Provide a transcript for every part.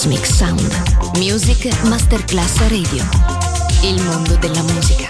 Cosmic Sound. Music Masterclass Radio. Il mondo della musica.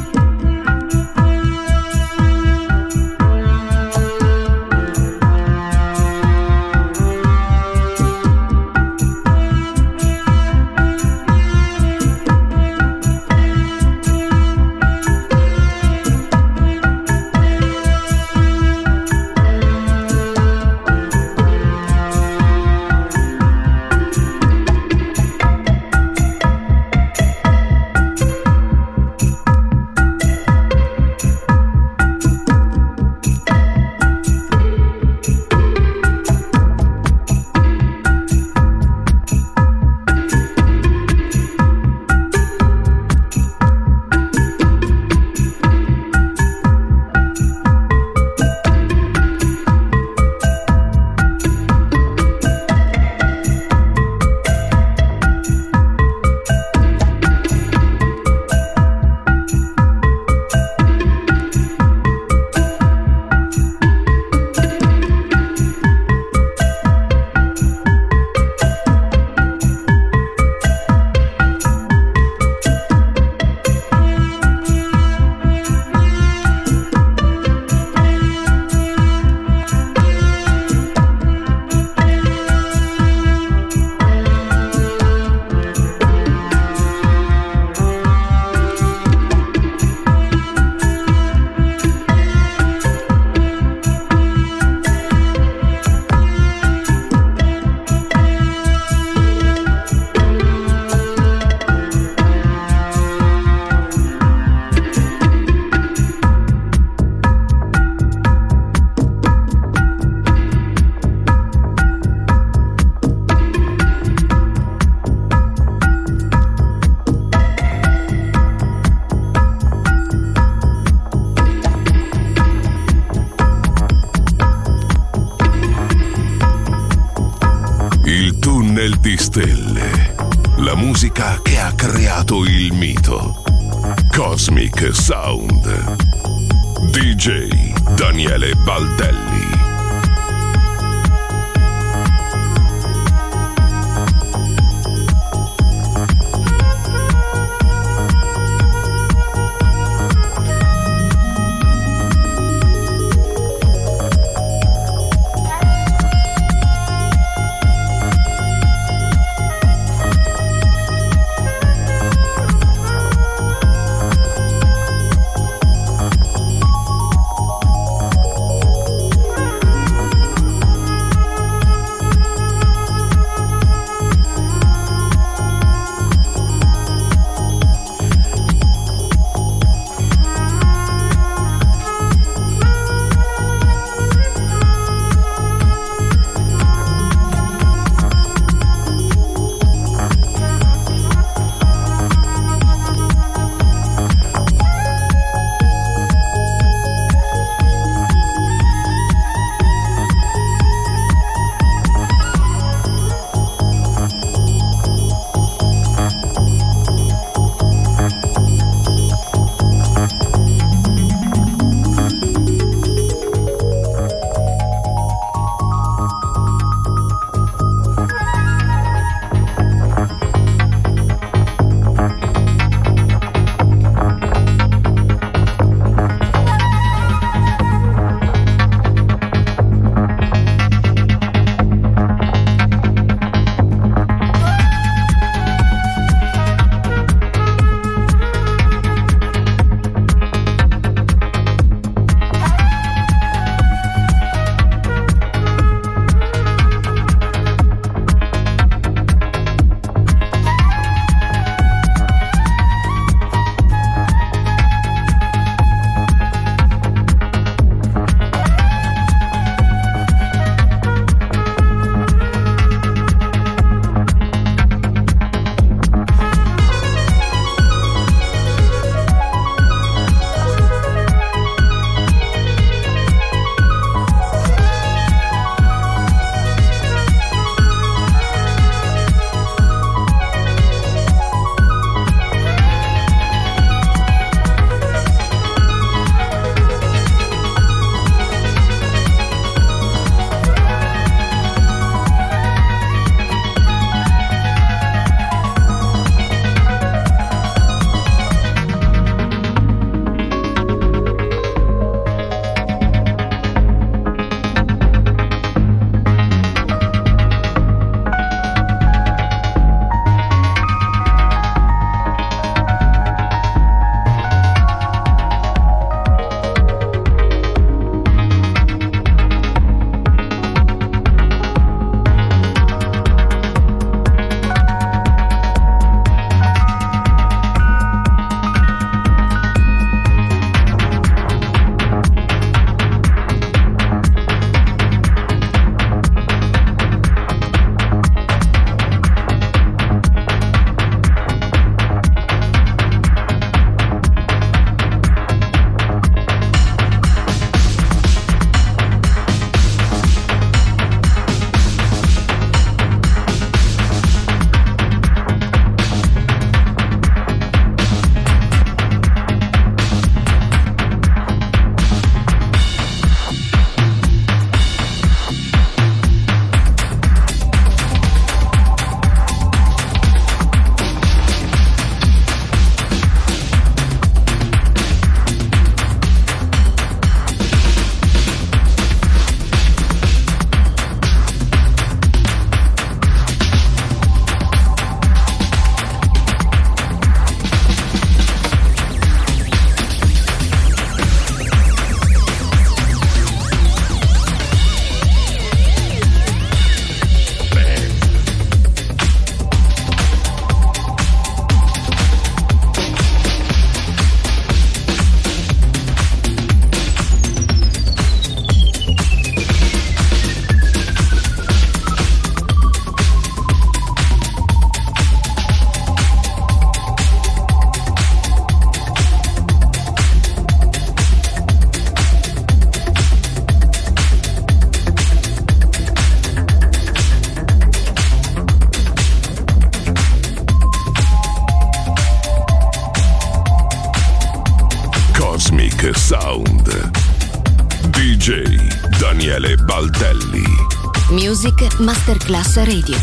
Masterclass Radio.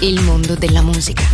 Il mondo della musica.